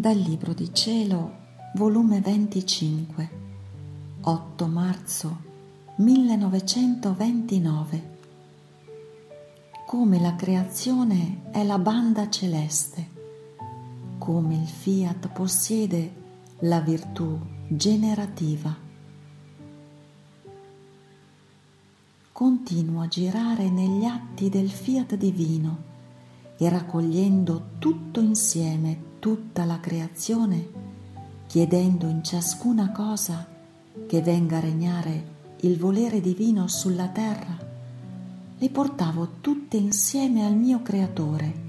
Dal Libro di Cielo, volume 25, 8 marzo 1929. Come la creazione è la banda celeste, come il fiat possiede la virtù generativa. Continuo a girare negli atti del fiat divino e raccogliendo tutto insieme, tutta la creazione, chiedendo in ciascuna cosa che venga a regnare il volere divino sulla terra, le portavo tutte insieme al mio Creatore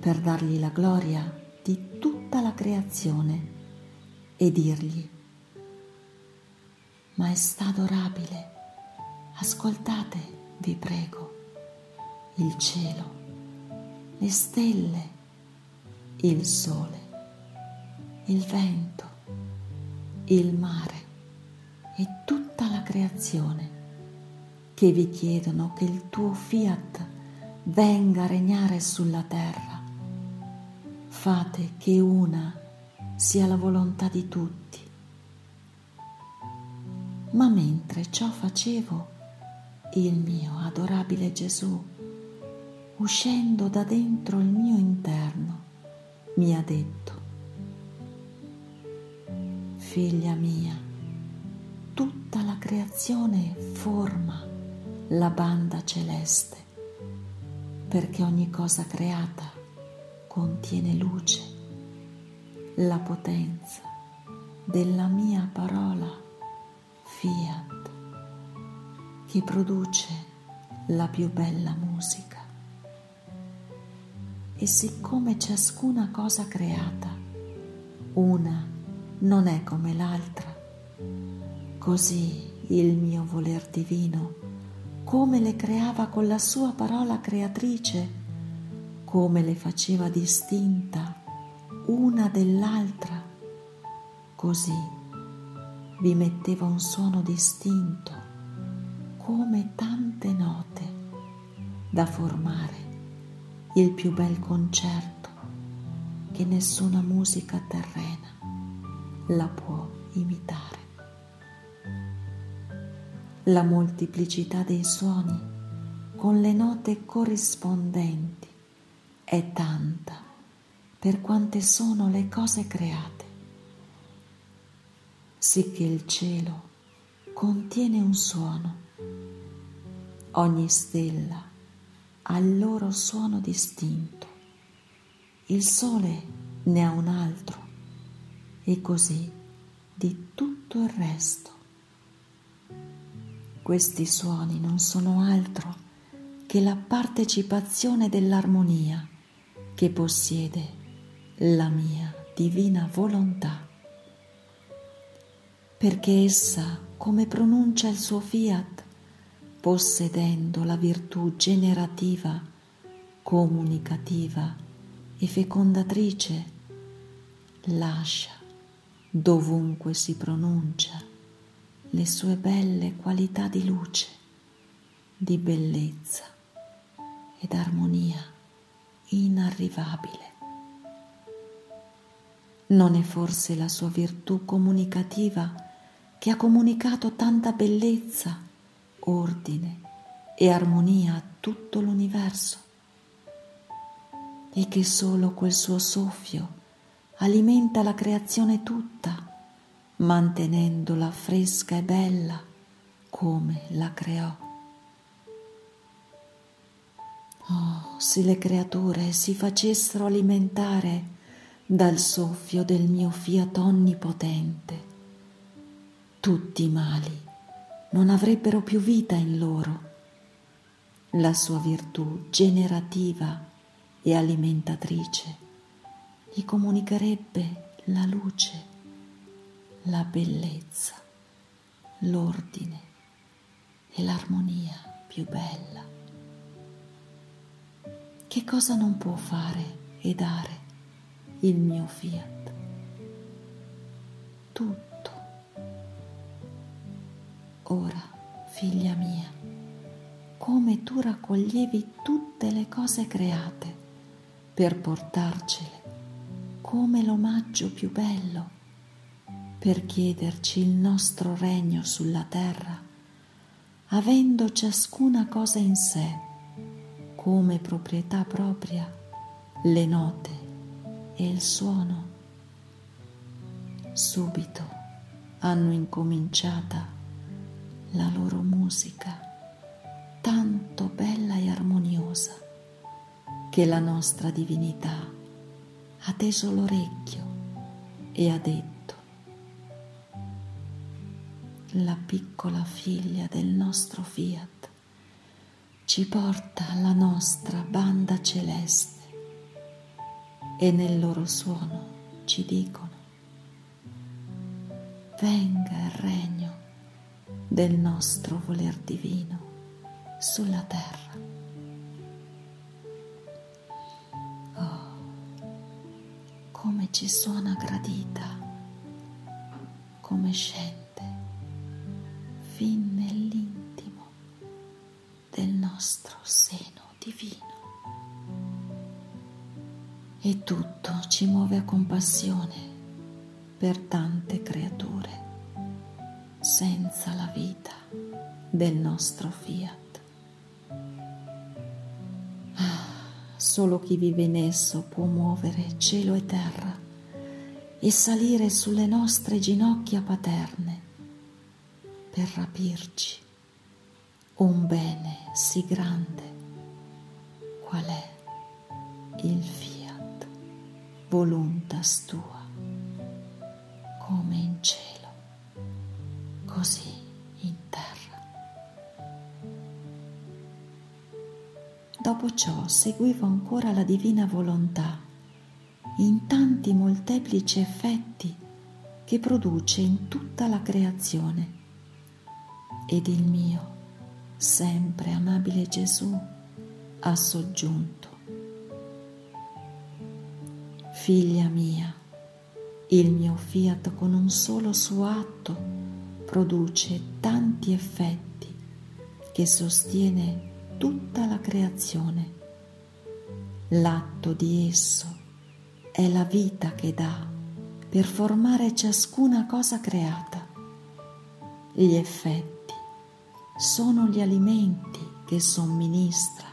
per dargli la gloria di tutta la creazione e dirgli, Maestà adorabile, ascoltate, vi prego, il cielo le stelle, il sole, il vento, il mare e tutta la creazione che vi chiedono che il tuo fiat venga a regnare sulla terra. Fate che una sia la volontà di tutti. Ma mentre ciò facevo, il mio adorabile Gesù uscendo da dentro il mio interno, mi ha detto, figlia mia, tutta la creazione forma la banda celeste, perché ogni cosa creata contiene luce, la potenza della mia parola fiat, che produce la più bella musica e siccome ciascuna cosa creata, una non è come l'altra, così il mio voler divino, come le creava con la sua parola creatrice, come le faceva distinta una dell'altra, così vi metteva un suono distinto, come tante note da formare il più bel concerto che nessuna musica terrena la può imitare. La moltiplicità dei suoni con le note corrispondenti è tanta per quante sono le cose create, sicché il cielo contiene un suono, ogni stella al loro suono distinto. Il sole ne ha un altro e così di tutto il resto. Questi suoni non sono altro che la partecipazione dell'armonia che possiede la mia divina volontà, perché essa, come pronuncia il suo fiat, possedendo la virtù generativa, comunicativa e fecondatrice, lascia dovunque si pronuncia le sue belle qualità di luce, di bellezza ed armonia inarrivabile. Non è forse la sua virtù comunicativa che ha comunicato tanta bellezza ordine e armonia a tutto l'universo e che solo quel suo soffio alimenta la creazione tutta, mantenendola fresca e bella come la creò. Oh, se le creature si facessero alimentare dal soffio del mio fiat onnipotente, tutti i mali non avrebbero più vita in loro. La sua virtù generativa e alimentatrice gli comunicherebbe la luce, la bellezza, l'ordine e l'armonia più bella. Che cosa non può fare e dare il mio fiat? Tutto Ora, figlia mia, come tu raccoglievi tutte le cose create per portarcele come l'omaggio più bello per chiederci il nostro regno sulla terra, avendo ciascuna cosa in sé come proprietà propria le note e il suono. Subito hanno incominciata la loro musica tanto bella e armoniosa che la nostra divinità ha teso l'orecchio e ha detto la piccola figlia del nostro fiat ci porta la nostra banda celeste e nel loro suono ci dicono venga il regno del nostro voler divino sulla terra. Oh, come ci suona gradita, come scende fin nell'intimo del nostro seno divino. E tutto ci muove a compassione per tante creature senza la vita del nostro fiat. Solo chi vive in esso può muovere cielo e terra e salire sulle nostre ginocchia paterne per rapirci un bene sì grande qual è il fiat voluntas tua come in cielo così in terra Dopo ciò seguivo ancora la divina volontà in tanti molteplici effetti che produce in tutta la creazione. Ed il mio, sempre amabile Gesù, ha soggiunto. Figlia mia, il mio fiat con un solo suo atto produce tanti effetti che sostiene tutta la creazione. L'atto di esso è la vita che dà per formare ciascuna cosa creata. Gli effetti sono gli alimenti che somministra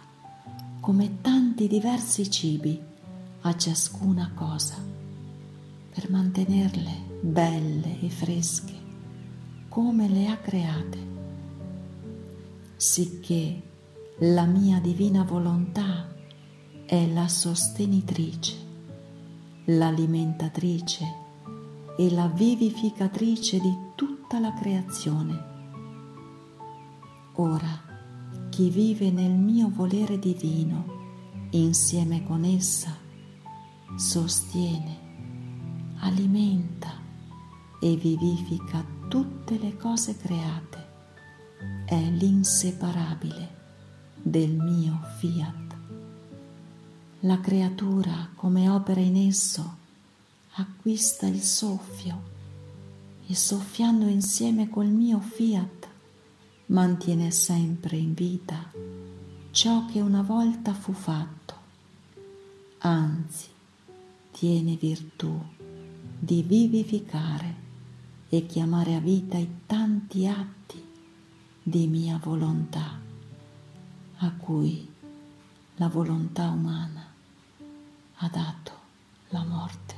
come tanti diversi cibi a ciascuna cosa per mantenerle belle e fresche come le ha create, sicché la mia divina volontà è la sostenitrice, l'alimentatrice e la vivificatrice di tutta la creazione. Ora, chi vive nel mio volere divino insieme con essa, sostiene, alimenta e vivifica tutte le cose create, è l'inseparabile del mio fiat. La creatura, come opera in esso, acquista il soffio e soffiando insieme col mio fiat mantiene sempre in vita ciò che una volta fu fatto, anzi tiene virtù di vivificare e chiamare a vita i tanti atti di mia volontà a cui la volontà umana ha dato la morte.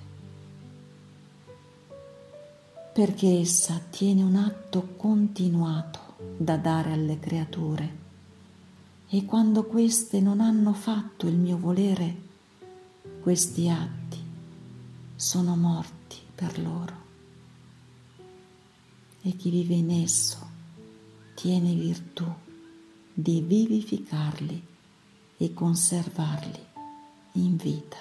Perché essa tiene un atto continuato da dare alle creature e quando queste non hanno fatto il mio volere, questi atti sono morti per loro. E chi vive in esso tiene virtù di vivificarli e conservarli in vita.